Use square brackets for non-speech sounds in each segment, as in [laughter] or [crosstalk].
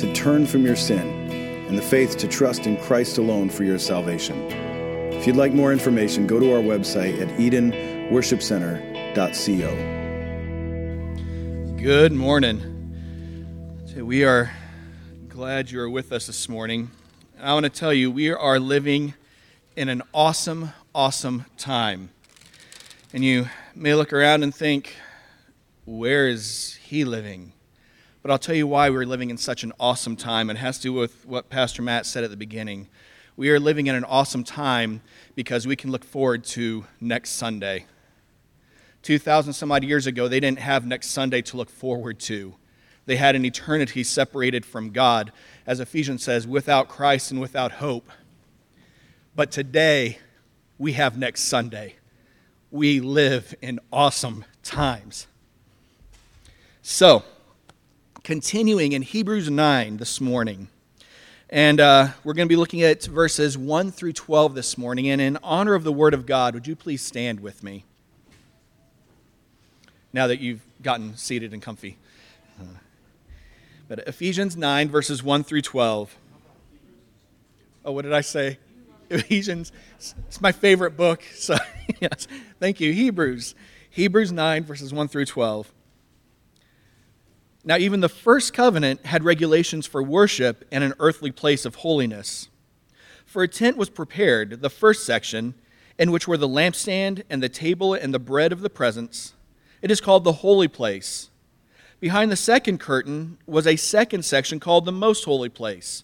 to turn from your sin and the faith to trust in Christ alone for your salvation. If you'd like more information, go to our website at edenworshipcenter.co. Good morning. We are glad you are with us this morning. I want to tell you, we are living in an awesome, awesome time. And you may look around and think, where is he living? But I'll tell you why we're living in such an awesome time. It has to do with what Pastor Matt said at the beginning. We are living in an awesome time because we can look forward to next Sunday. 2,000 some odd years ago, they didn't have next Sunday to look forward to. They had an eternity separated from God, as Ephesians says, without Christ and without hope. But today, we have next Sunday. We live in awesome times. So, continuing in Hebrews 9 this morning. And uh, we're going to be looking at verses 1 through 12 this morning. And in honor of the Word of God, would you please stand with me? Now that you've gotten seated and comfy. Uh, but Ephesians 9, verses 1 through 12. Oh, what did I say? Ephesians. It's my favorite book. So, [laughs] yes. Thank you. Hebrews. Hebrews 9, verses 1 through 12. Now, even the first covenant had regulations for worship and an earthly place of holiness. For a tent was prepared, the first section, in which were the lampstand and the table and the bread of the presence. It is called the holy place. Behind the second curtain was a second section called the most holy place,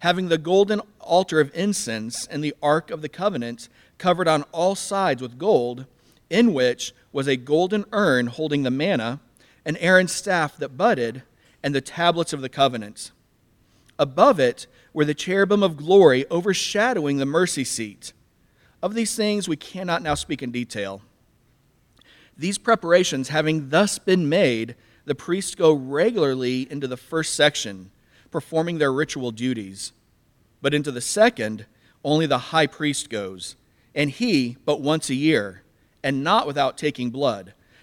having the golden altar of incense and the ark of the covenant covered on all sides with gold, in which was a golden urn holding the manna and Aaron's staff that budded, and the tablets of the covenant. Above it were the cherubim of glory overshadowing the mercy seat. Of these things we cannot now speak in detail. These preparations having thus been made, the priests go regularly into the first section, performing their ritual duties. But into the second, only the high priest goes, and he but once a year, and not without taking blood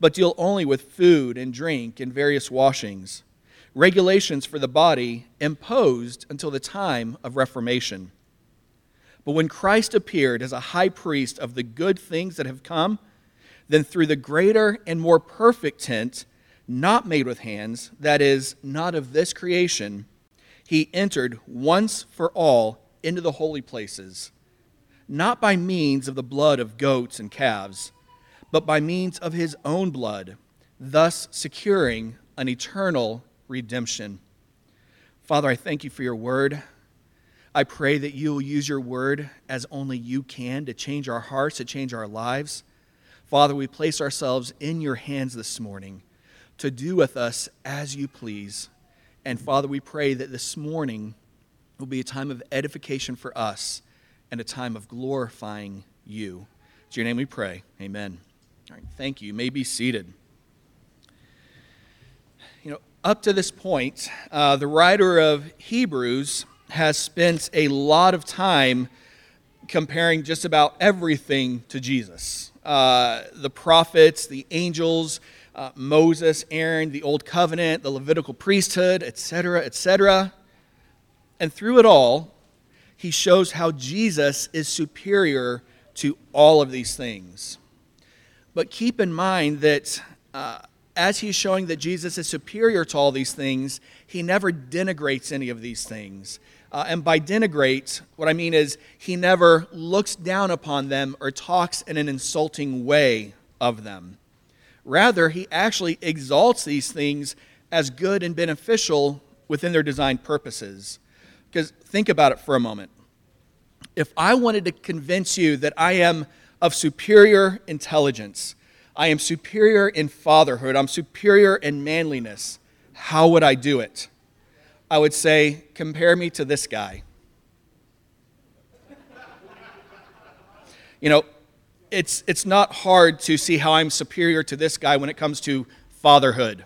but deal only with food and drink and various washings, regulations for the body imposed until the time of Reformation. But when Christ appeared as a high priest of the good things that have come, then through the greater and more perfect tent, not made with hands, that is, not of this creation, he entered once for all into the holy places, not by means of the blood of goats and calves but by means of his own blood, thus securing an eternal redemption. Father, I thank you for your word. I pray that you will use your word as only you can to change our hearts, to change our lives. Father, we place ourselves in your hands this morning to do with us as you please. And Father, we pray that this morning will be a time of edification for us and a time of glorifying you. It's your name we pray. Amen. All right, thank you. You may be seated. You know, up to this point, uh, the writer of Hebrews has spent a lot of time comparing just about everything to Jesus. Uh, the prophets, the angels, uh, Moses, Aaron, the Old Covenant, the Levitical priesthood, etc., etc. And through it all, he shows how Jesus is superior to all of these things. But keep in mind that uh, as he's showing that Jesus is superior to all these things, he never denigrates any of these things. Uh, and by denigrate, what I mean is he never looks down upon them or talks in an insulting way of them. Rather, he actually exalts these things as good and beneficial within their designed purposes. Because think about it for a moment. If I wanted to convince you that I am of superior intelligence, I am superior in fatherhood, I'm superior in manliness, how would I do it? I would say, compare me to this guy. You know, it's, it's not hard to see how I'm superior to this guy when it comes to fatherhood.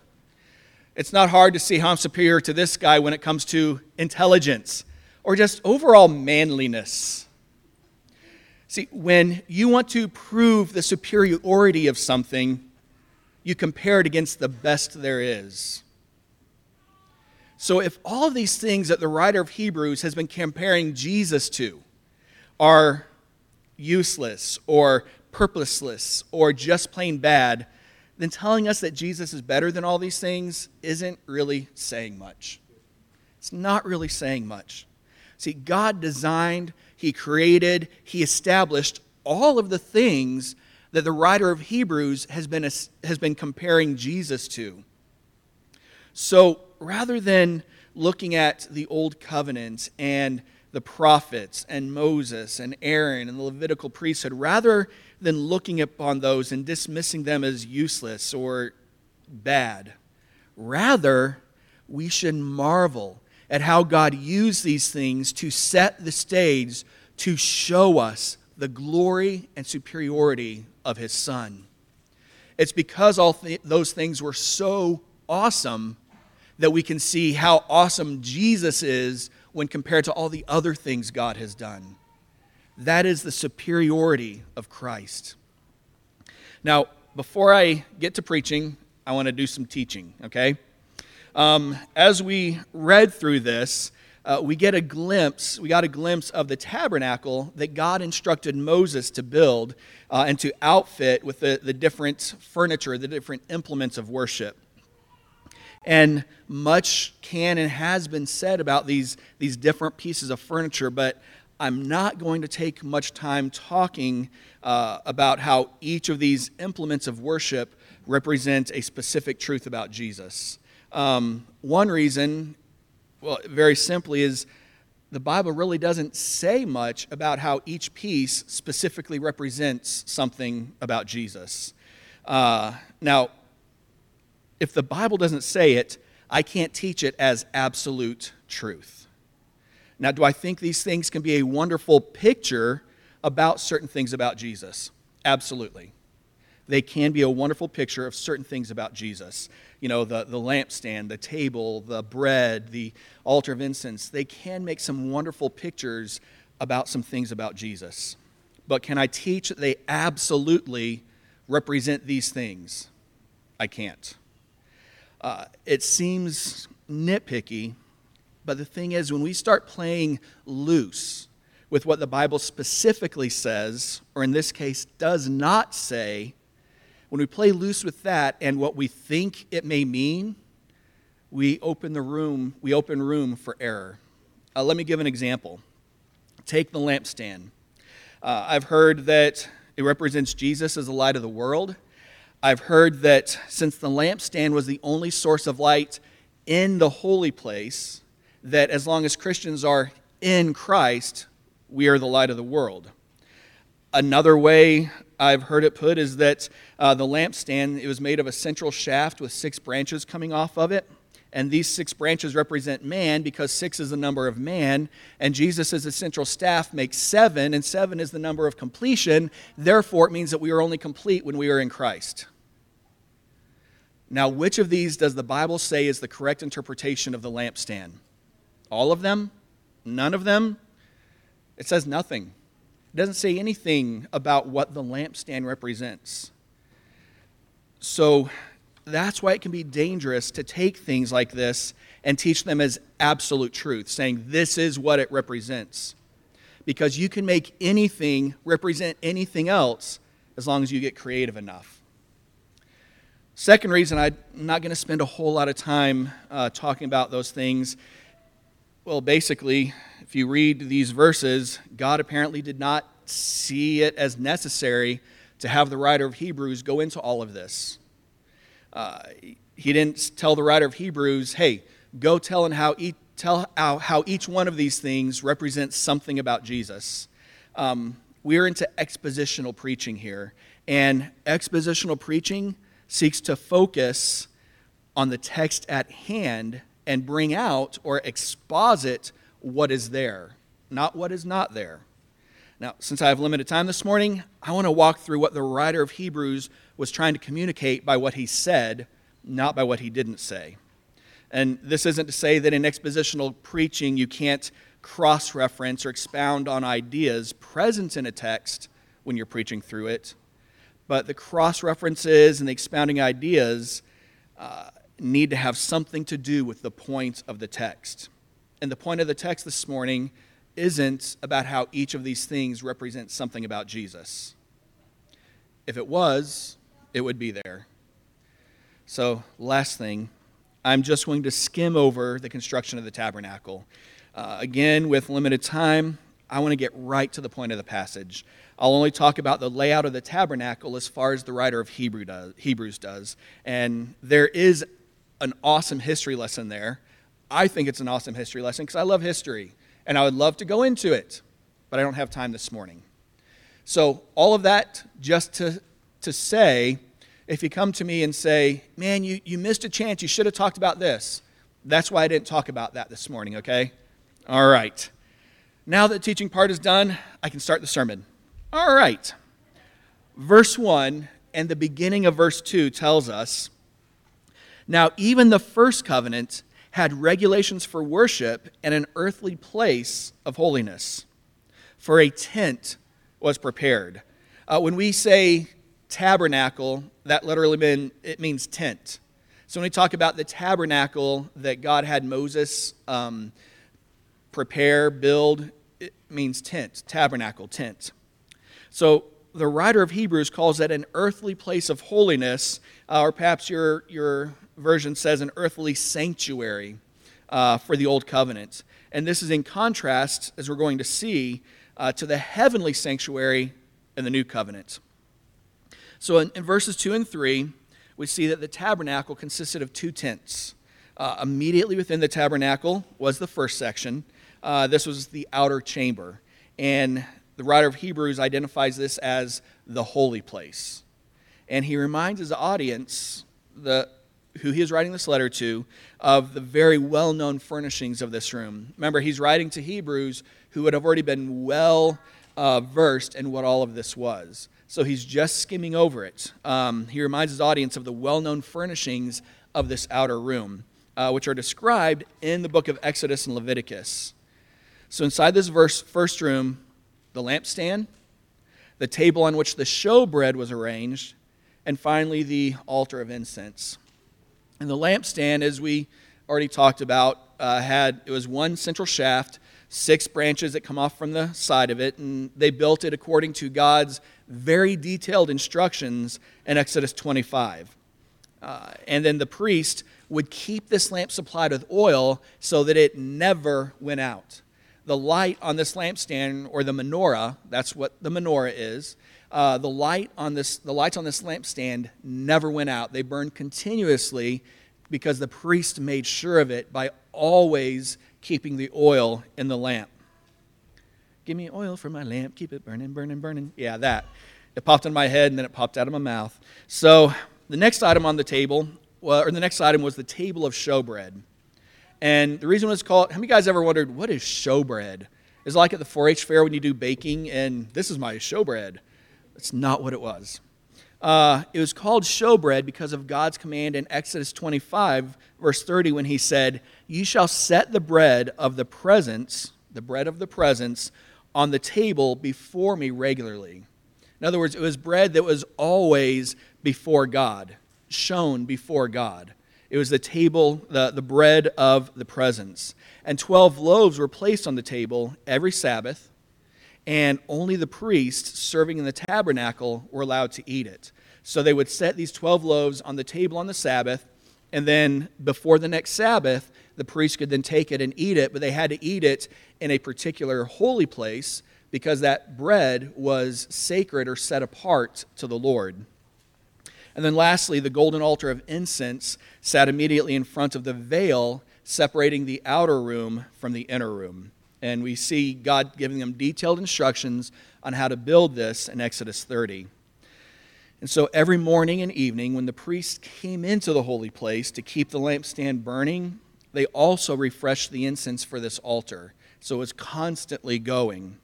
It's not hard to see how I'm superior to this guy when it comes to intelligence or just overall manliness. See, when you want to prove the superiority of something, you compare it against the best there is. So, if all of these things that the writer of Hebrews has been comparing Jesus to are useless or purposeless or just plain bad, then telling us that Jesus is better than all these things isn't really saying much. It's not really saying much. See, God designed, He created, He established all of the things that the writer of Hebrews has been, has been comparing Jesus to. So rather than looking at the Old Covenant and the prophets and Moses and Aaron and the Levitical priesthood, rather than looking upon those and dismissing them as useless or bad. Rather, we should marvel at how God used these things to set the stage to show us the glory and superiority of His Son. It's because all th- those things were so awesome that we can see how awesome Jesus is when compared to all the other things God has done. That is the superiority of Christ. Now, before I get to preaching, I want to do some teaching, okay? Um, as we read through this, uh, we get a glimpse, we got a glimpse of the tabernacle that God instructed Moses to build uh, and to outfit with the, the different furniture, the different implements of worship. And much can and has been said about these, these different pieces of furniture, but I'm not going to take much time talking uh, about how each of these implements of worship represent a specific truth about Jesus. Um, one reason, well, very simply, is the Bible really doesn't say much about how each piece specifically represents something about Jesus. Uh, now, if the Bible doesn't say it, I can't teach it as absolute truth. Now, do I think these things can be a wonderful picture about certain things about Jesus? Absolutely. They can be a wonderful picture of certain things about Jesus. You know, the, the lampstand, the table, the bread, the altar of incense. They can make some wonderful pictures about some things about Jesus. But can I teach that they absolutely represent these things? I can't. Uh, it seems nitpicky but the thing is, when we start playing loose with what the Bible specifically says, or in this case, does not say, when we play loose with that and what we think it may mean, we open the room, we open room for error. Uh, let me give an example. Take the lampstand. Uh, I've heard that it represents Jesus as the light of the world. I've heard that since the lampstand was the only source of light in the holy place, that as long as Christians are in Christ, we are the light of the world. Another way I've heard it put is that uh, the lampstand it was made of a central shaft with six branches coming off of it, and these six branches represent man because six is the number of man, and Jesus as the central staff makes seven, and seven is the number of completion. Therefore, it means that we are only complete when we are in Christ. Now, which of these does the Bible say is the correct interpretation of the lampstand? All of them? None of them? It says nothing. It doesn't say anything about what the lampstand represents. So that's why it can be dangerous to take things like this and teach them as absolute truth, saying this is what it represents. Because you can make anything represent anything else as long as you get creative enough. Second reason, I'm not going to spend a whole lot of time uh, talking about those things well, basically, if you read these verses, God apparently did not see it as necessary to have the writer of Hebrews go into all of this. Uh, he didn't tell the writer of Hebrews, hey, go tell, and how, e- tell how, how each one of these things represents something about Jesus. Um, we're into expositional preaching here, and expositional preaching seeks to focus on the text at hand and bring out or exposit what is there, not what is not there. Now, since I have limited time this morning, I want to walk through what the writer of Hebrews was trying to communicate by what he said, not by what he didn't say. And this isn't to say that in expositional preaching you can't cross reference or expound on ideas present in a text when you're preaching through it, but the cross references and the expounding ideas uh, need to have something to do with the point of the text. And the point of the text this morning isn't about how each of these things represents something about Jesus. If it was, it would be there. So, last thing, I'm just going to skim over the construction of the tabernacle. Uh, again, with limited time, I want to get right to the point of the passage. I'll only talk about the layout of the tabernacle as far as the writer of Hebrew does, Hebrews does. And there is an awesome history lesson there. I think it's an awesome history lesson because I love history and I would love to go into it, but I don't have time this morning. So, all of that just to, to say, if you come to me and say, man, you, you missed a chance, you should have talked about this, that's why I didn't talk about that this morning, okay? All right. Now that the teaching part is done, I can start the sermon. All right. Verse 1 and the beginning of verse 2 tells us Now, even the first covenant had regulations for worship and an earthly place of holiness. For a tent was prepared. Uh, when we say tabernacle, that literally mean, it means tent. So when we talk about the tabernacle that God had Moses um, prepare, build, it means tent, tabernacle, tent. So the writer of Hebrews calls that an earthly place of holiness, uh, or perhaps your, your version says an earthly sanctuary uh, for the old covenant. And this is in contrast, as we're going to see, uh, to the heavenly sanctuary in the new covenant. So in, in, verses 2 and 3, we see that the tabernacle consisted of two tents. Uh, immediately within the tabernacle was the first section. Uh, this was the outer chamber. And the writer of Hebrews identifies this as the holy place. And he reminds his audience, the, who he is writing this letter to, of the very well known furnishings of this room. Remember, he's writing to Hebrews who would have already been well uh, versed in what all of this was. So he's just skimming over it. Um, he reminds his audience of the well known furnishings of this outer room, uh, which are described in the book of Exodus and Leviticus. So inside this verse, first room, the lampstand, the table on which the showbread was arranged, and finally the altar of incense. And the lampstand, as we already talked about, uh, had it was one central shaft, six branches that come off from the side of it, and they built it according to God's very detailed instructions in Exodus 25. Uh, and then the priest would keep this lamp supplied with oil so that it never went out. The light on this lampstand, or the menorah, that's what the menorah is, uh, the light on this the lights on this lampstand never went out. They burned continuously because the priest made sure of it by always keeping the oil in the lamp. Give me oil for my lamp. Keep it burning burning burning. Yeah that. It popped in my head and then it popped out of my mouth. So the next item on the table or the next item was the table of showbread. And the reason it's called how many guys ever wondered what is showbread? It's like at the 4-H fair when you do baking, and this is my showbread. That's not what it was. Uh, it was called showbread because of God's command in Exodus 25, verse 30, when he said, You shall set the bread of the presence, the bread of the presence, on the table before me regularly. In other words, it was bread that was always before God, shown before God. It was the table, the, the bread of the presence. And 12 loaves were placed on the table every Sabbath and only the priests serving in the tabernacle were allowed to eat it. So they would set these 12 loaves on the table on the Sabbath, and then before the next Sabbath, the priest could then take it and eat it, but they had to eat it in a particular holy place because that bread was sacred or set apart to the Lord. And then lastly, the golden altar of incense sat immediately in front of the veil, separating the outer room from the inner room. And we see God giving them detailed instructions on how to build this in Exodus 30. And so every morning and evening, when the priests came into the holy place to keep the lampstand burning, they also refreshed the incense for this altar. So it was constantly going.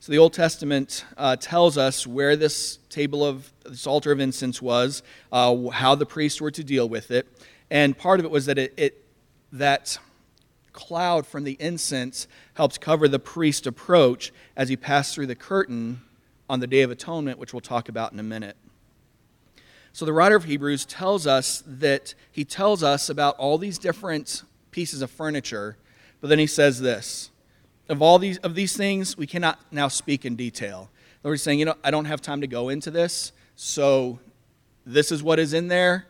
So the Old Testament uh, tells us where this table of this altar of incense was, uh, how the priests were to deal with it, and part of it was that it, it that cloud from the incense helps cover the priest approach as he passed through the curtain on the Day of Atonement, which we'll talk about in a minute. So the writer of Hebrews tells us that he tells us about all these different pieces of furniture, but then he says this of all these of these things we cannot now speak in detail. The Lord is saying, you know, I don't have time to go into this, so this is what is in there,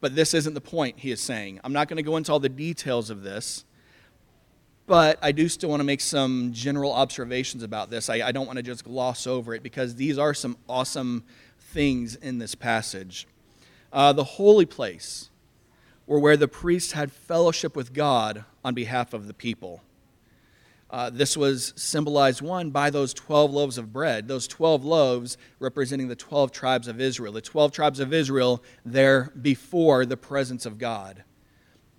but this isn't the point, he is saying. I'm not going to go into all the details of this, but I do still want to make some general observations about this. I, I don't want to just gloss over it because these are some awesome things in this passage. Uh, the holy place where the priests had fellowship with God on behalf of the people. Uh, this was symbolized, one, by those 12 loaves of bread, those 12 loaves representing the 12 tribes of Israel. The 12 tribes of Israel there before the presence of God.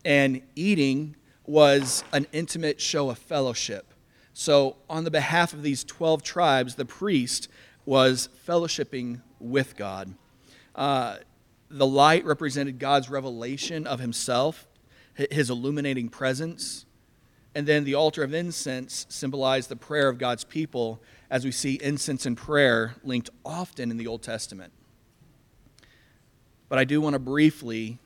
And eating was an intimate show of fellowship. So, on the behalf of these 12 tribes, the priest was fellowshipping with God. Uh, the light represented God's revelation of himself, his illuminating presence. And then the altar of incense symbolized the prayer of God's people, as we see incense and prayer linked often in the Old Testament. But I do want to briefly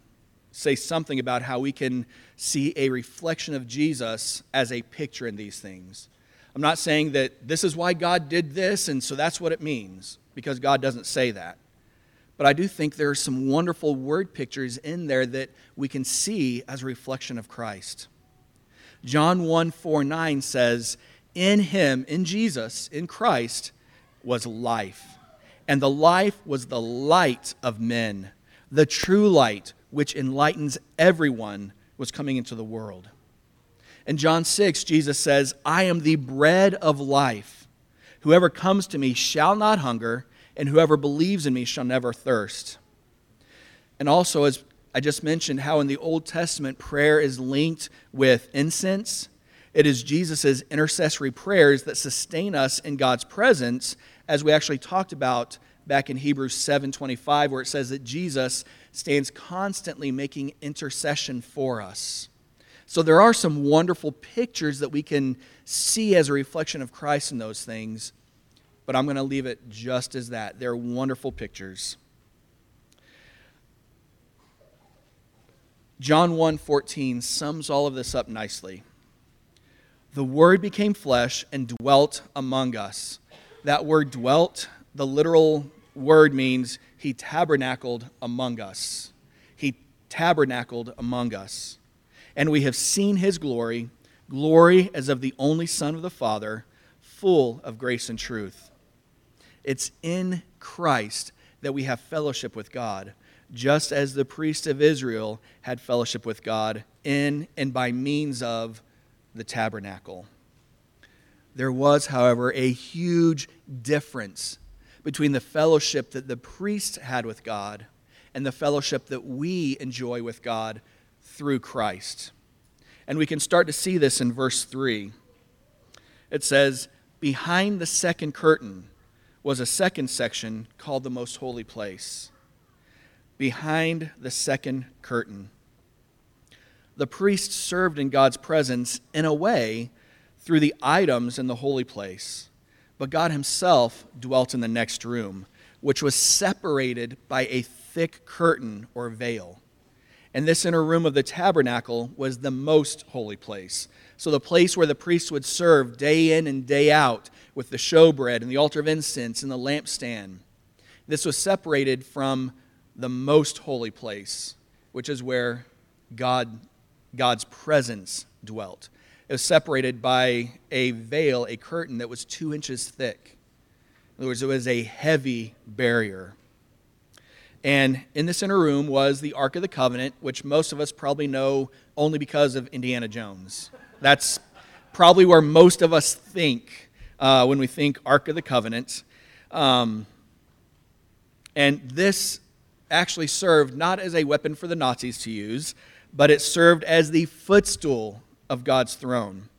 say something about how we can see a reflection of Jesus as a picture in these things. I'm not saying that this is why God did this, and so that's what it means, because God doesn't say that. But I do think there are some wonderful word pictures in there that we can see as a reflection of Christ. John 1 4 9 says, In him, in Jesus, in Christ, was life. And the life was the light of men. The true light, which enlightens everyone, was coming into the world. In John 6, Jesus says, I am the bread of life. Whoever comes to me shall not hunger and whoever believes in me shall never thirst. And also, as I just mentioned, how in the Old Testament prayer is linked with incense. It is Jesus' intercessory prayers that sustain us in God's presence, as we actually talked about back in Hebrews 7:25 where it says that Jesus stands constantly making intercession for us. So there are some wonderful pictures that we can see as a reflection of Christ in those things but I'm going to leave it just as that. They're wonderful pictures. John 1:14 sums all of this up nicely. The word became flesh and dwelt among us. That word dwelt, the literal word means he tabernacled among us. He tabernacled among us. And we have seen his glory, glory as of the only Son of the Father, full of grace and truth. It's in Christ that we have fellowship with God, just as the priests of Israel had fellowship with God in and by means of the tabernacle. There was, however, a huge difference between the fellowship that the priests had with God and the fellowship that we enjoy with God through Christ. And we can start to see this in verse 3. It says, Behind the second curtain, was a second section called the Most Holy Place. Behind the second curtain, the priest served in God's presence in a way through the items in the holy place, but God Himself dwelt in the next room, which was separated by a thick curtain or veil. And this inner room of the tabernacle was the most holy place. So, the place where the priests would serve day in and day out with the showbread and the altar of incense and the lampstand. This was separated from the most holy place, which is where God God's presence dwelt. It was separated by a veil, a curtain that was two inches thick. In other words, it was a heavy barrier. And in this inner room was the Ark of the Covenant, which most of us probably know only because of Indiana Jones. That's probably where most of us think uh, when we think Ark of the Covenant. Um, and this actually served not as a weapon for the Nazis to use, but it served as the footstool of God's throne.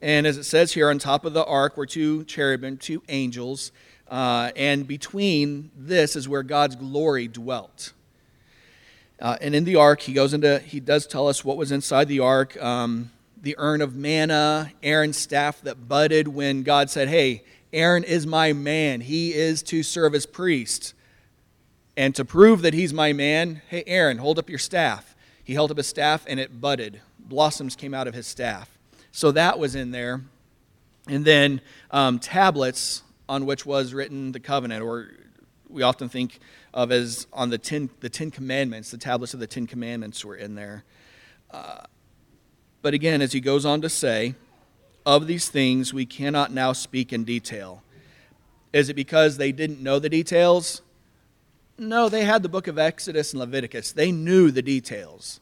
And as it says here, on top of the ark were two cherubim, two angels, uh, and between this is where God's glory dwelt. Uh, and in the ark, he goes into, he does tell us what was inside the ark um, the urn of manna, Aaron's staff that budded when God said, Hey, Aaron is my man. He is to serve as priest. And to prove that he's my man, hey, Aaron, hold up your staff. He held up his staff and it budded. Blossoms came out of his staff. So that was in there. And then um, tablets on which was written the covenant, or we often think of as on the ten, the ten Commandments, the tablets of the Ten Commandments were in there. Uh, but again, as he goes on to say, of these things we cannot now speak in detail. Is it because they didn't know the details? No, they had the book of Exodus and Leviticus. They knew the details.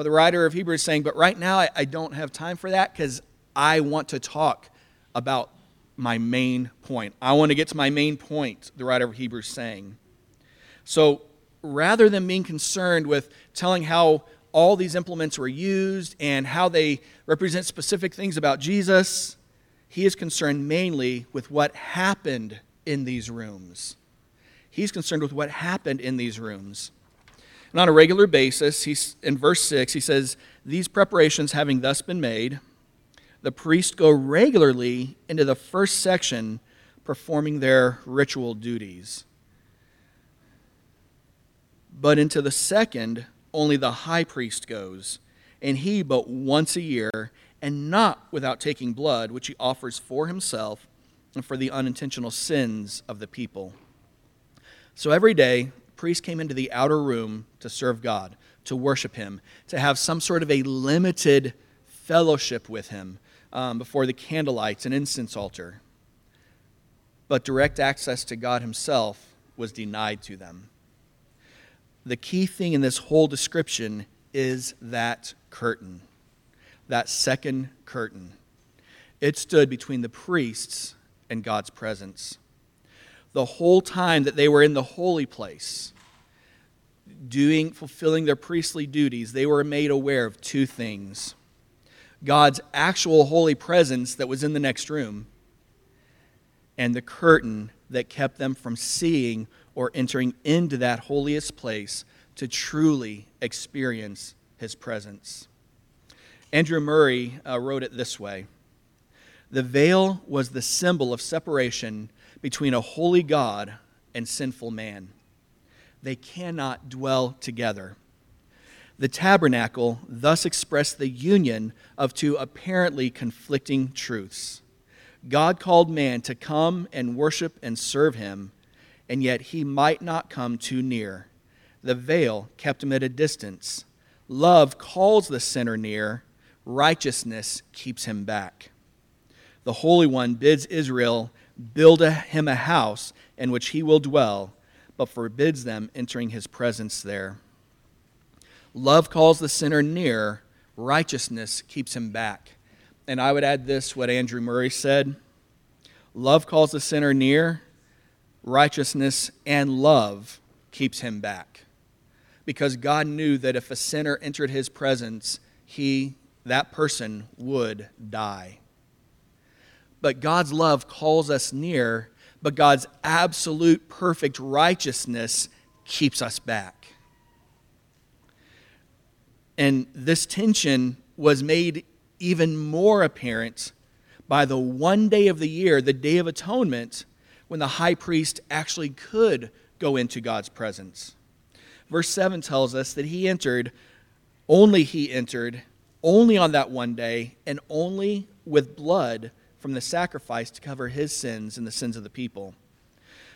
But the writer of Hebrews is saying, But right now I, I don't have time for that because I want to talk about my main point. I want to get to my main point, the writer of Hebrews is saying. So rather than being concerned with telling how all these implements were used and how they represent specific things about Jesus, he is concerned mainly with what happened in these rooms. He's concerned with what happened in these rooms. And on a regular basis, he's, in verse 6, he says, These preparations having thus been made, the priests go regularly into the first section performing their ritual duties. But into the second, only the high priest goes, and he but once a year, and not without taking blood, which he offers for himself and for the unintentional sins of the people. So every day, priests came into the outer room to serve God, to worship him, to have some sort of a limited fellowship with him um, before the candlelights and incense altar. But direct access to God himself was denied to them the key thing in this whole description is that curtain, that second curtain. It stood between the priests and God's presence. The whole time that they were in the holy place, doing fulfilling their priestly duties, they were made aware of two things. God's actual holy presence that was in the next room, and the curtain that kept them from seeing or entering into that holiest place to truly experience his presence. Andrew Murray uh, wrote it this way The veil was the symbol of separation between a holy God and sinful man. They cannot dwell together. The tabernacle thus expressed the union of two apparently conflicting truths. God called man to come and worship and serve him and yet he might not come too near. The veil kept him at a distance. Love calls the sinner near, righteousness keeps him back. The Holy One bids Israel build a, him a house in which he will dwell, but forbids them entering his presence there. Love calls the sinner near, righteousness keeps him back. And I would add this what Andrew Murray said Love calls the sinner near, righteousness, and love keeps him back. Because God knew that if a sinner entered his presence, he, that person, would die. But God's love calls us near, but God's absolute perfect righteousness keeps us back. And this tension was made even more apparent by the one day of the year, the Day of Atonement, when the high priest actually could go into God's presence. Verse 7 tells us that he entered, only he entered, only on that one day, and only with blood from the sacrifice to cover his sins and the sins of the people.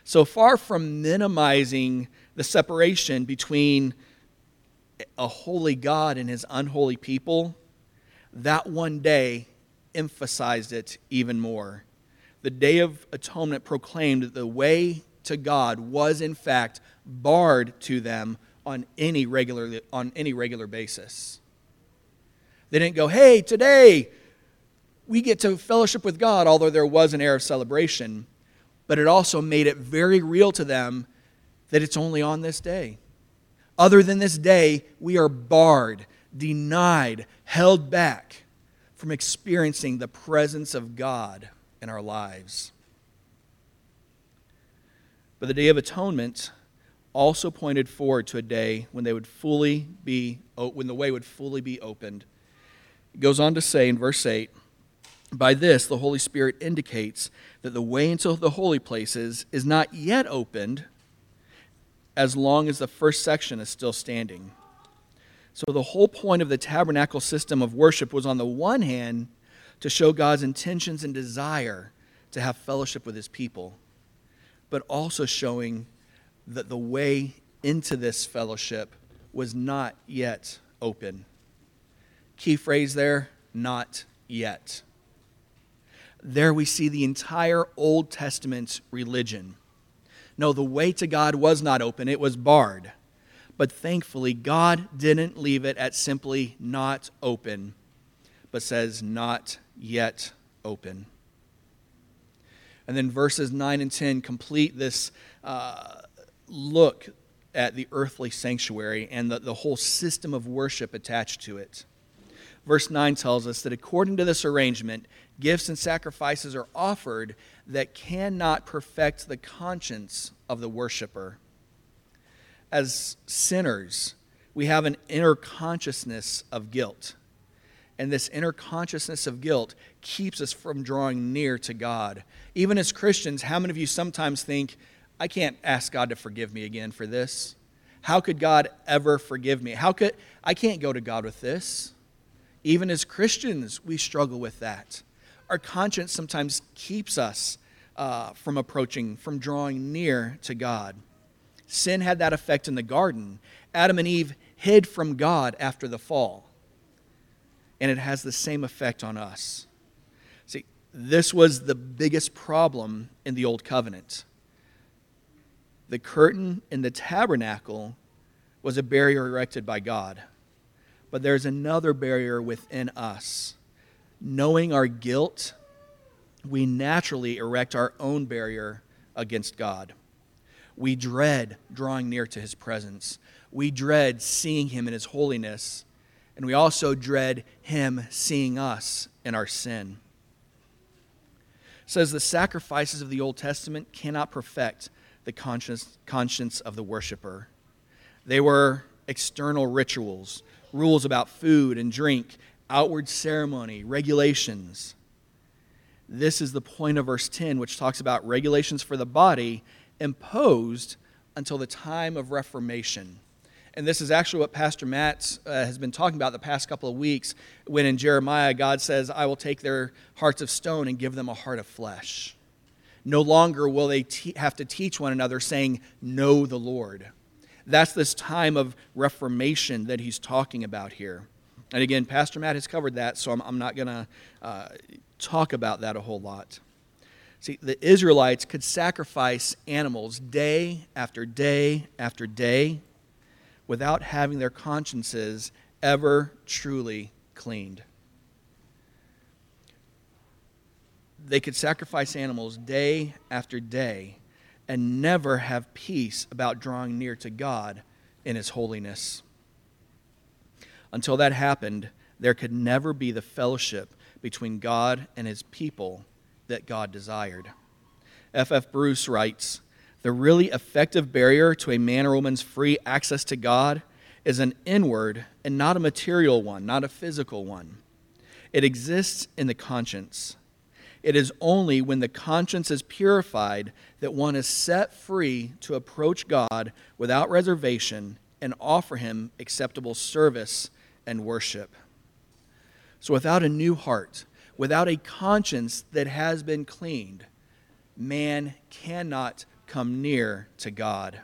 So far from minimizing the separation between a holy God and his unholy people, that one day emphasized it even more. The Day of Atonement proclaimed that the way to God was, in fact, barred to them on any regular, on any regular basis. They didn't go, hey, today we get to fellowship with God, although there was an air of celebration. But it also made it very real to them that it's only on this day. Other than this day, we are barred, denied, held back from experiencing the presence of God in our lives. But the Day of Atonement also pointed forward to a day when they would fully be when the way would fully be opened. It goes on to say in verse 8, by this the Holy Spirit indicates that the way into the holy places is not yet opened as long as the first section is still standing. So the whole point of the tabernacle system of worship was on the one hand to show God's intentions and desire to have fellowship with his people, but also showing that the way into this fellowship was not yet open. Key phrase there not yet. There we see the entire Old Testament religion. No, the way to God was not open, it was barred. But thankfully, God didn't leave it at simply not open, but says not yet open. And then verses 9 and 10 complete this uh, look at the earthly sanctuary and the, the whole system of worship attached to it. Verse 9 tells us that according to this arrangement, gifts and sacrifices are offered that cannot perfect the conscience of the worshiper. As sinners, we have an inner consciousness of guilt. And this inner consciousness of guilt keeps us from drawing near to God. Even as Christians, how many of you sometimes think, I can't ask God to forgive me again for this? How could God ever forgive me? How could I can't go to God with this? Even as Christians, we struggle with that. Our conscience sometimes keeps us uh, from approaching, from drawing near to God. Sin had that effect in the garden. Adam and Eve hid from God after the fall. And it has the same effect on us. See, this was the biggest problem in the Old Covenant. The curtain in the tabernacle was a barrier erected by God. But there's another barrier within us. Knowing our guilt, we naturally erect our own barrier against God. We dread drawing near to his presence. We dread seeing him in his holiness. And we also dread him seeing us in our sin. It says the sacrifices of the Old Testament cannot perfect the conscience, conscience of the worshiper. They were external rituals, rules about food and drink, outward ceremony, regulations. This is the point of verse 10, which talks about regulations for the body imposed until the time of Reformation. And this is actually what Pastor Matt uh, has been talking about the past couple of weeks when in Jeremiah, God says, I will take their hearts of stone and give them a heart of flesh. No longer will they te- have to teach one another, saying, Know the Lord. That's this time of reformation that he's talking about here. And again, Pastor Matt has covered that, so I'm, I'm not going to uh, talk about that a whole lot. See, the Israelites could sacrifice animals day after day after day without having their consciences ever truly cleaned. They could sacrifice animals day after day and never have peace about drawing near to God in His holiness. Until that happened, there could never be the fellowship between God and His people that God desired. F. F. Bruce writes The really effective barrier to a man or woman's free access to God is an inward and not a material one, not a physical one. It exists in the conscience. It is only when the conscience is purified that one is set free to approach God without reservation and offer Him acceptable service and worship. So, without a new heart, without a conscience that has been cleaned, man cannot come near to God.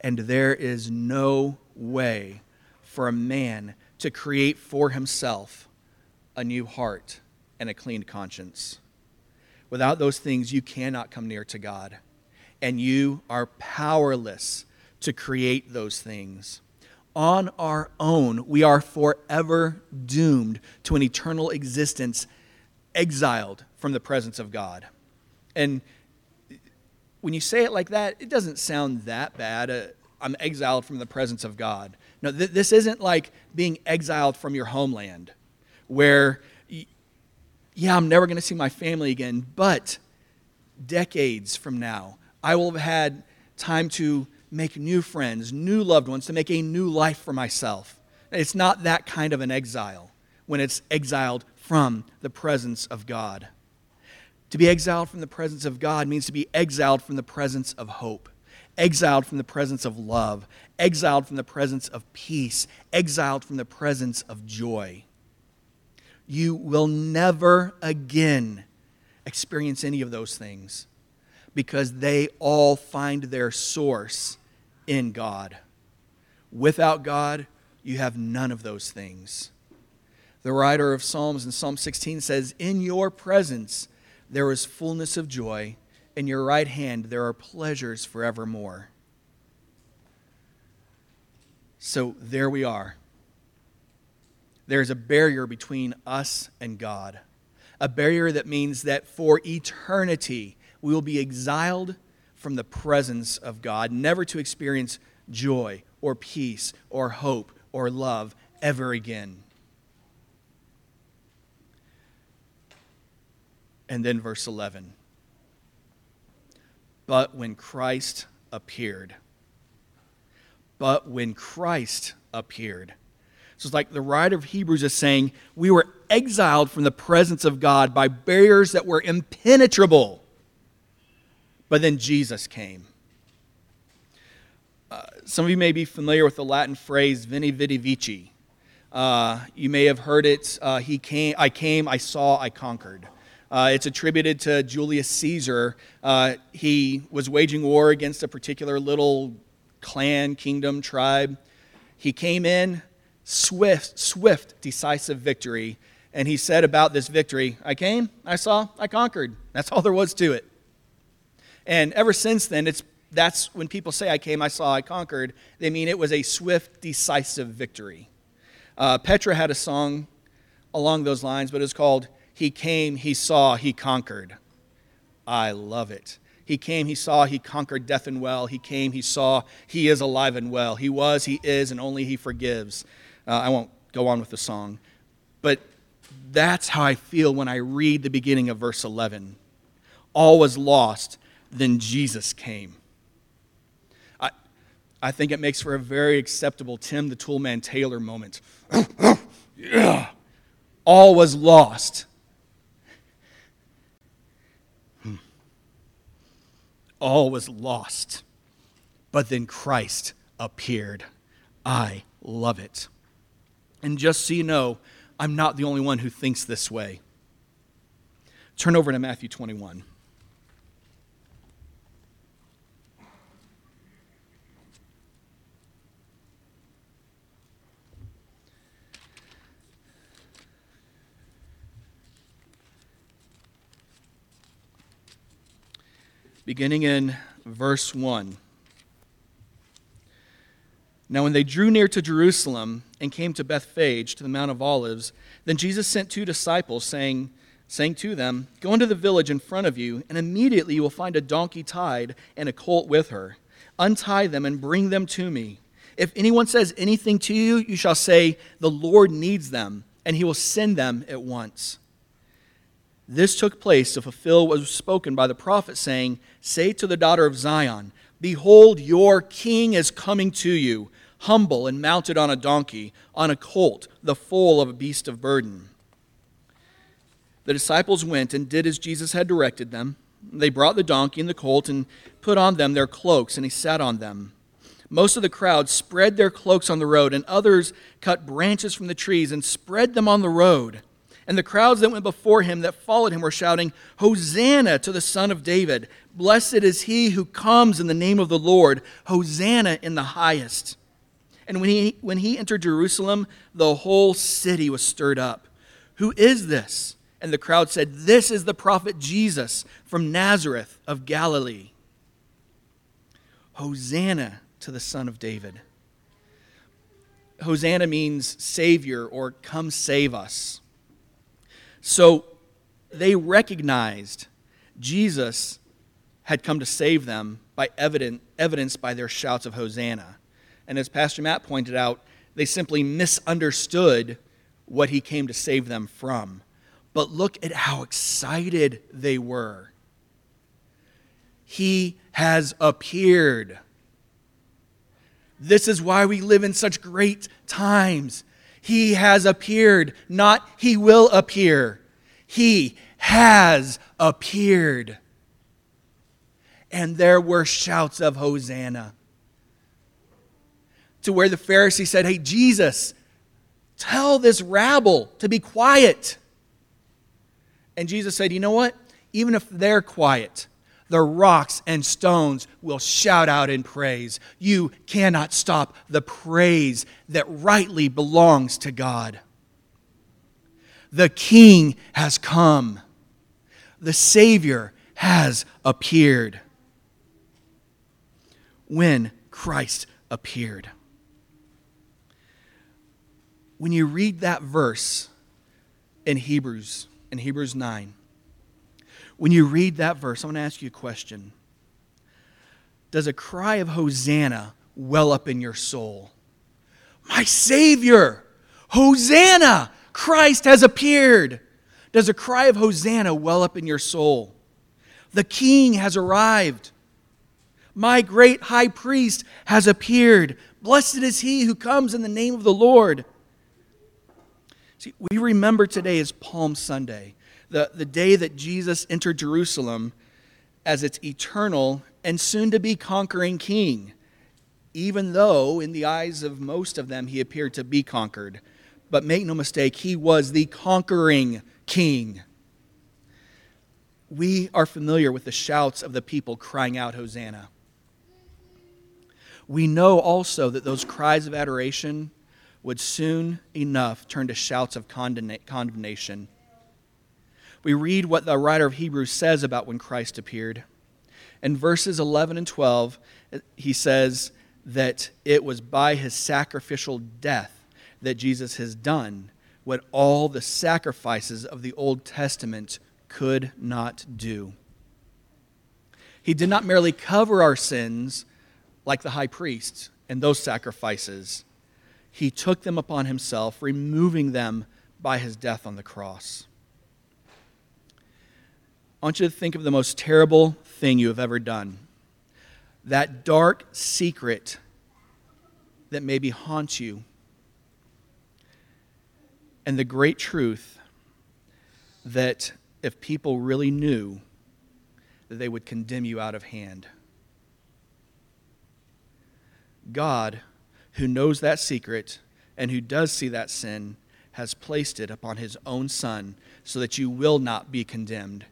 And there is no way for a man to create for himself a new heart and a clean conscience. Without those things, you cannot come near to God, and you are powerless to create those things. On our own, we are forever doomed to an eternal existence, exiled from the presence of God. And when you say it like that, it doesn't sound that bad. Uh, I'm exiled from the presence of God. No, th- this isn't like being exiled from your homeland, where, yeah, I'm never going to see my family again, but decades from now, I will have had time to make new friends, new loved ones, to make a new life for myself. It's not that kind of an exile when it's exiled from the presence of God. To be exiled from the presence of God means to be exiled from the presence of hope, exiled from the presence of love, exiled from the presence of peace, exiled from the presence of joy. You will never again experience any of those things because they all find their source in God. Without God, you have none of those things. The writer of Psalms in Psalm 16 says, In your presence there is fullness of joy. In your right hand there are pleasures forevermore. So there we are. There's a barrier between us and God, a barrier that means that for eternity we will be exiled from the presence of God, never to experience joy or peace or hope or love ever again. And then verse 11. But when Christ appeared, but when Christ appeared. So it's like the writer of Hebrews is saying, we were exiled from the presence of God by barriers that were impenetrable. But then Jesus came. Uh, some of you may be familiar with the Latin phrase "Veni, Vidi, Vici." Uh, you may have heard it. Uh, he came. I came. I saw. I conquered. Uh, it's attributed to Julius Caesar. Uh, he was waging war against a particular little clan, kingdom, tribe. He came in, swift, swift, decisive victory. And he said about this victory, I came, I saw, I conquered. That's all there was to it. And ever since then, it's, that's when people say, I came, I saw, I conquered, they mean it was a swift, decisive victory. Uh, Petra had a song along those lines, but it's called He Came, He Saw, He Conquered. I love it. He came, he saw, he conquered death and well. He came, he saw, he is alive and well. He was, he is, and only he forgives. Uh, I won't go on with the song, but that's how I feel when I read the beginning of verse 11. All was lost, then Jesus came. I, I think it makes for a very acceptable Tim the Toolman Taylor moment. yeah. [clears throat] All was lost. Hmm. All was lost. But then Christ appeared. I love it. And just so you know, I'm not the only one who thinks this way. Turn over to Matthew 21. beginning in verse 1. Now, when they drew near to Jerusalem and came to Bethphage, to the Mount of Olives, then Jesus sent two disciples, saying, saying to them, Go into the village in front of you, and immediately you will find a donkey tied and a colt with her. Untie them and bring them to me. If anyone says anything to you, you shall say, The Lord needs them, and he will send them at once. This took place to fulfill what was spoken by the prophet, saying, Say to the daughter of Zion, Behold, your king is coming to you, humble and mounted on a donkey, on a colt, the foal of a beast of burden. The disciples went and did as Jesus had directed them. They brought the donkey and the colt and put on them their cloaks, and he sat on them. Most of the crowd spread their cloaks on the road, and others cut branches from the trees and spread them on the road. And the crowds that went before him that followed him were shouting, Hosanna to the Son of David! Blessed is he who comes in the name of the Lord! Hosanna in the highest! And when he, when he entered Jerusalem, the whole city was stirred up. Who is this? And the crowd said, This is the prophet Jesus from Nazareth of Galilee. Hosanna to the Son of David. Hosanna means Savior or come save us. So they recognized Jesus had come to save them by evident, evidence by their shouts of Hosanna. And as Pastor Matt pointed out, they simply misunderstood what he came to save them from. But look at how excited they were. He has appeared. This is why we live in such great times. He has appeared, not he will appear. He has appeared. And there were shouts of Hosanna. To where the Pharisee said, Hey, Jesus, tell this rabble to be quiet. And Jesus said, You know what? Even if they're quiet, the rocks and stones will shout out in praise. You cannot stop the praise that rightly belongs to God. The King has come, the Savior has appeared. When Christ appeared. When you read that verse in Hebrews, in Hebrews 9, when you read that verse, I want to ask you a question. Does a cry of Hosanna well up in your soul? My Savior! Hosanna! Christ has appeared. Does a cry of Hosanna well up in your soul? The King has arrived. My great high priest has appeared. Blessed is he who comes in the name of the Lord. See, we remember today as Palm Sunday the, the day that Jesus entered Jerusalem as its eternal and soon to be conquering king, even though, in the eyes of most of them, he appeared to be conquered. But make no mistake, he was the conquering king. We are familiar with the shouts of the people crying out, Hosanna. We know also that those cries of adoration would soon enough turn to shouts of condemnation we read what the writer of Hebrews says about when Christ appeared. In verses 11 and 12, he says that it was by his sacrificial death that Jesus has done what all the sacrifices of the Old Testament could not do. He did not merely cover our sins like the high priest and those sacrifices, he took them upon himself, removing them by his death on the cross. I want you to think of the most terrible thing you have ever done. That dark secret that maybe haunts you. And the great truth that if people really knew, that they would condemn you out of hand. God, who knows that secret and who does see that sin, has placed it upon his own Son so that you will not be condemned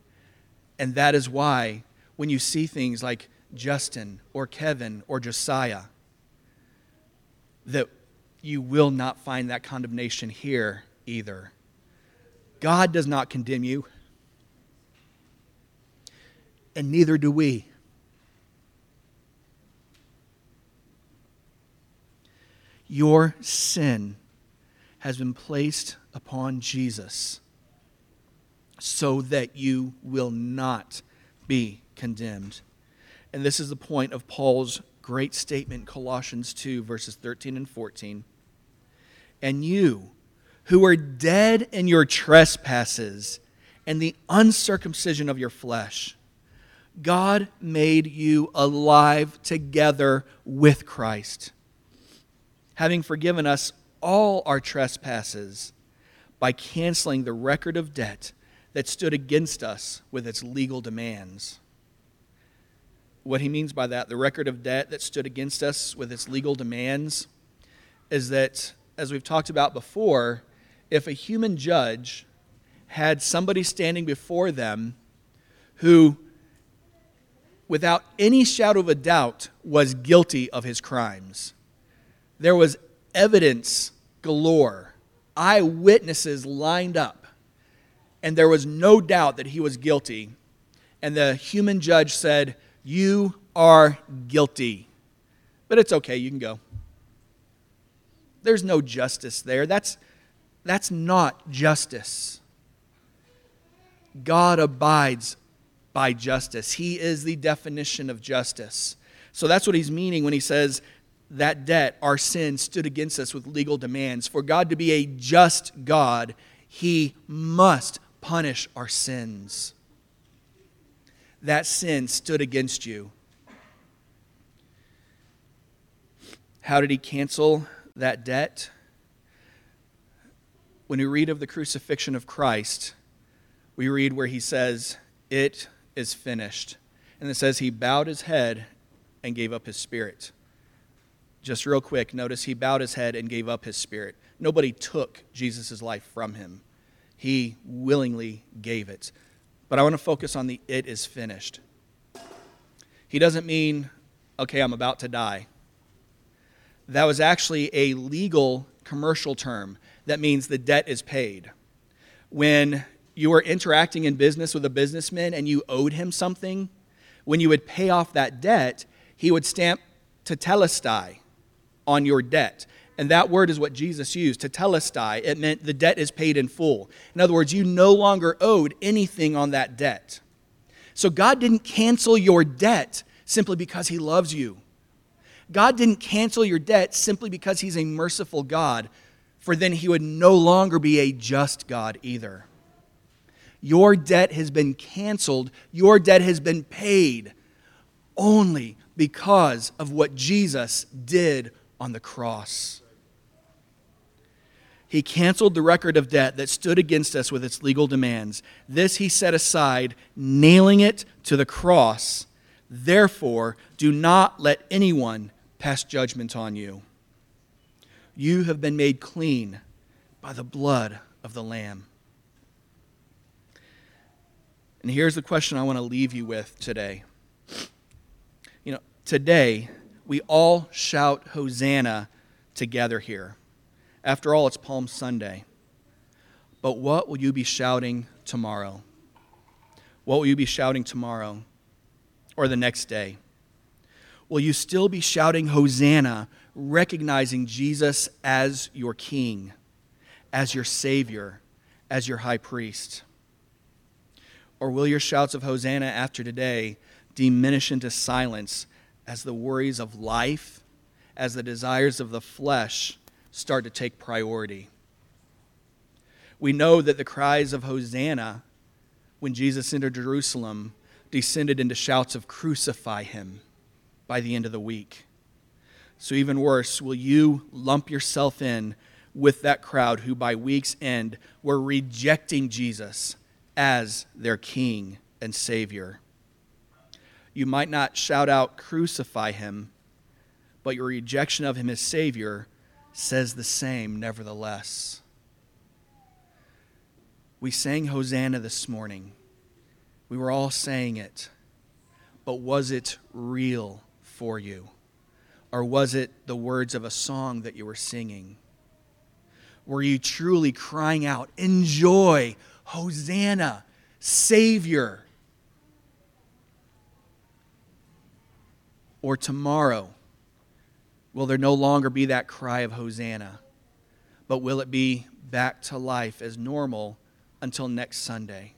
and that is why when you see things like Justin or Kevin or Josiah, that you will not find that condemnation here either. God does not condemn you, and neither do we. Your sin has been placed upon Jesus so that you will not be condemned. And this is the point of Paul's great statement, Colossians 2, verses 13 and 14. And you, who are dead in your trespasses and the uncircumcision of your flesh, God made you alive together with Christ, having forgiven us all our trespasses by canceling the record of debt that stood against us with its legal demands. What he means by that, the record of debt that stood against us with its legal demands, is that, as we've talked about before, if a human judge had somebody standing before them who, without any shadow of a doubt, was guilty of his crimes, There was evidence galore, eyewitnesses lined up, and there was no doubt that he was guilty. And the human judge said, You are guilty. But it's okay, you can go. There's no justice there. That's, that's not justice. God abides by justice. He is the definition of justice. So that's what he's meaning when he says that debt, our sin, stood against us with legal demands. For God to be a just God, he must punish our sins. That sin stood against you. How did he cancel that debt? When we read of the crucifixion of Christ, we read where he says, It is finished. And it says he bowed his head and gave up his spirit. Just real quick, notice he bowed his head and gave up his spirit. Nobody took Jesus' life from him, he willingly gave it. But I want to focus on the it is finished. He doesn't mean, okay, I'm about to die. That was actually a legal commercial term that means the debt is paid. When you were interacting in business with a businessman and you owed him something, when you would pay off that debt, he would stamp tetelestai on your debt. And that word is what Jesus used, to tetelestai. It meant the debt is paid in full. In other words, you no longer owed anything on that debt. So God didn't cancel your debt simply because he loves you. God didn't cancel your debt simply because he's a merciful God, for then he would no longer be a just God either. Your debt has been canceled, your debt has been paid only because of what Jesus did on the cross. He canceled the record of debt that stood against us with its legal demands. This he set aside, nailing it to the cross. Therefore, do not let anyone pass judgment on you. You have been made clean by the blood of the Lamb. And here's the question I want to leave you with today. You know, today we all shout Hosanna together here. After all, it's Palm Sunday. But what will you be shouting tomorrow? What will you be shouting tomorrow or the next day? Will you still be shouting Hosanna, recognizing Jesus as your King, as your Savior, as your High Priest? Or will your shouts of Hosanna after today diminish into silence as the worries of life, as the desires of the flesh start to take priority? We know that the cries of Hosanna when Jesus entered Jerusalem descended into shouts of crucify him by the end of the week. So, even worse, will you lump yourself in with that crowd who by week's end were rejecting Jesus as their King and Savior. You might not shout out, Crucify him, but your rejection of him as Savior says the same nevertheless. We sang Hosanna this morning. We were all saying it. But was it real for you? Or was it the words of a song that you were singing? Were you truly crying out, Enjoy, Hosanna, Savior. Or tomorrow, will there no longer be that cry of Hosanna, but will it be back to life as normal until next Sunday?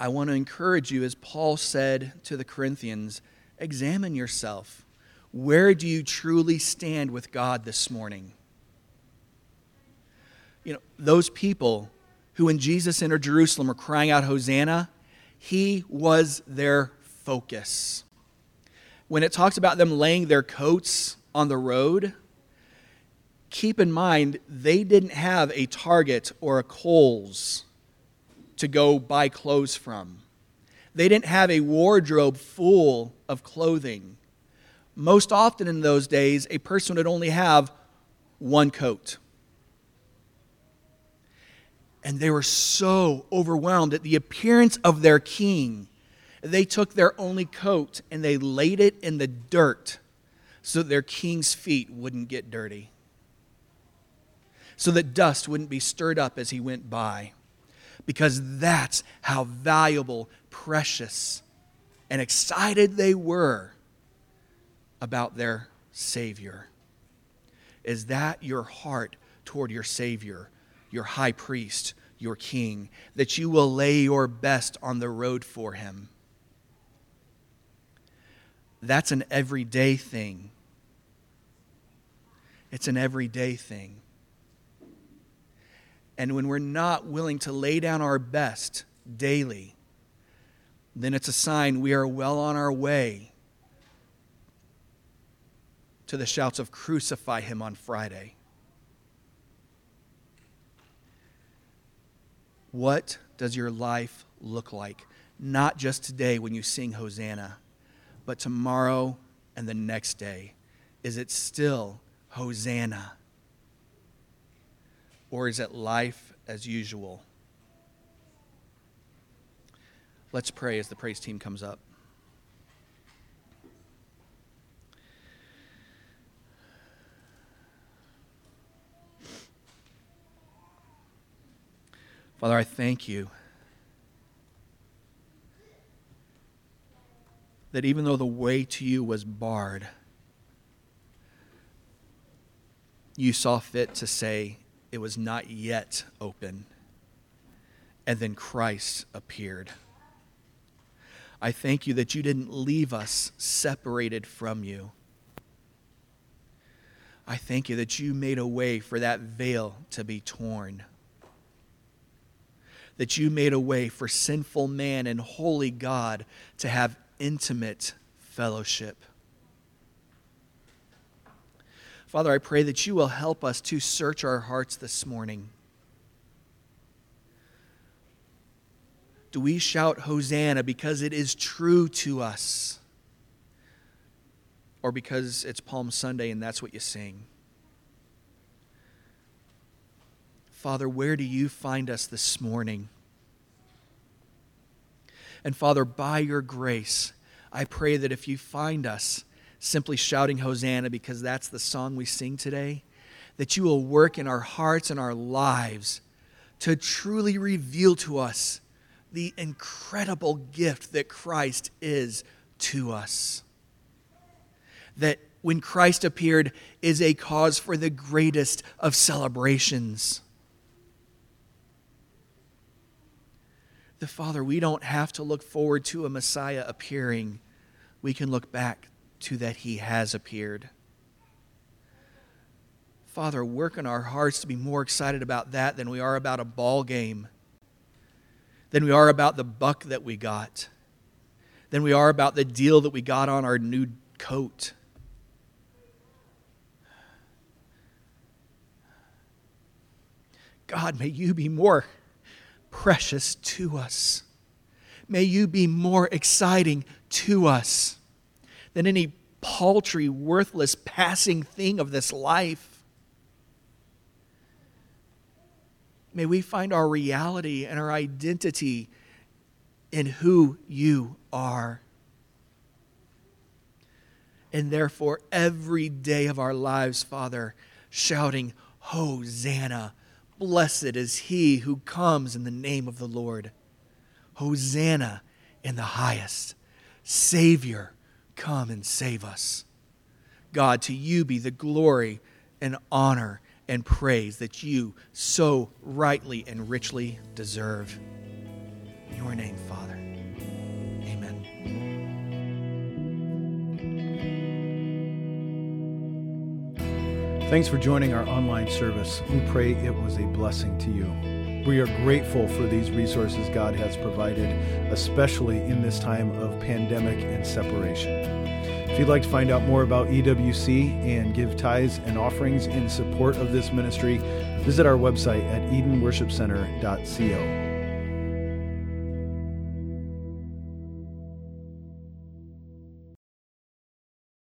I want to encourage you, as Paul said to the Corinthians, examine yourself. Where do you truly stand with God this morning? you know, those people who, when Jesus entered Jerusalem, were crying out, Hosanna, he was their focus. When it talks about them laying their coats on the road, keep in mind they didn't have a Target or a Kohl's to go buy clothes from. They didn't have a wardrobe full of clothing. Most often in those days, a person would only have one coat. And they were so overwhelmed at the appearance of their king. They took their only coat and they laid it in the dirt so that their king's feet wouldn't get dirty, so that dust wouldn't be stirred up as he went by, because that's how valuable, precious, and excited they were about their Savior. Is that your heart toward your Savior, your high priest, your king, that you will lay your best on the road for him? That's an everyday thing. It's an everyday thing. And when we're not willing to lay down our best daily, then it's a sign we are well on our way to the shouts of crucify him on Friday. What does your life look like? Not just today when you sing Hosanna, but tomorrow and the next day. Is it still Hosanna? Or is it life as usual? Let's pray as the praise team comes up. Father, I thank you that even though the way to you was barred, you saw fit to say it was not yet open. And then Christ appeared. I thank you that you didn't leave us separated from you. I thank you that you made a way for that veil to be torn that you made a way for sinful man and holy God to have intimate fellowship. Father, I pray that you will help us to search our hearts this morning. Do we shout Hosanna because it is true to us? Or because it's Palm Sunday and that's what you sing? Father, where do you find us this morning? And Father, by your grace, I pray that if you find us simply shouting Hosanna because that's the song we sing today, that you will work in our hearts and our lives to truly reveal to us the incredible gift that Christ is to us. That when Christ appeared is a cause for the greatest of celebrations. The Father, we don't have to look forward to a Messiah appearing. We can look back to that He has appeared. Father, work in our hearts to be more excited about that than we are about a ball game, than we are about the buck that we got, than we are about the deal that we got on our new coat. God, may you be more precious to us. May you be more exciting to us than any paltry, worthless, passing thing of this life. May we find our reality and our identity in who you are. And therefore, every day of our lives, Father, shouting, Hosanna, Blessed is he who comes in the name of the Lord. Hosanna in the highest. Savior, come and save us. God, to you be the glory and honor and praise that you so rightly and richly deserve. In your name, Father. Thanks for joining our online service. We pray it was a blessing to you. We are grateful for these resources God has provided, especially in this time of pandemic and separation. If you'd like to find out more about EWC and give tithes and offerings in support of this ministry, visit our website at edenworshipcenter.co.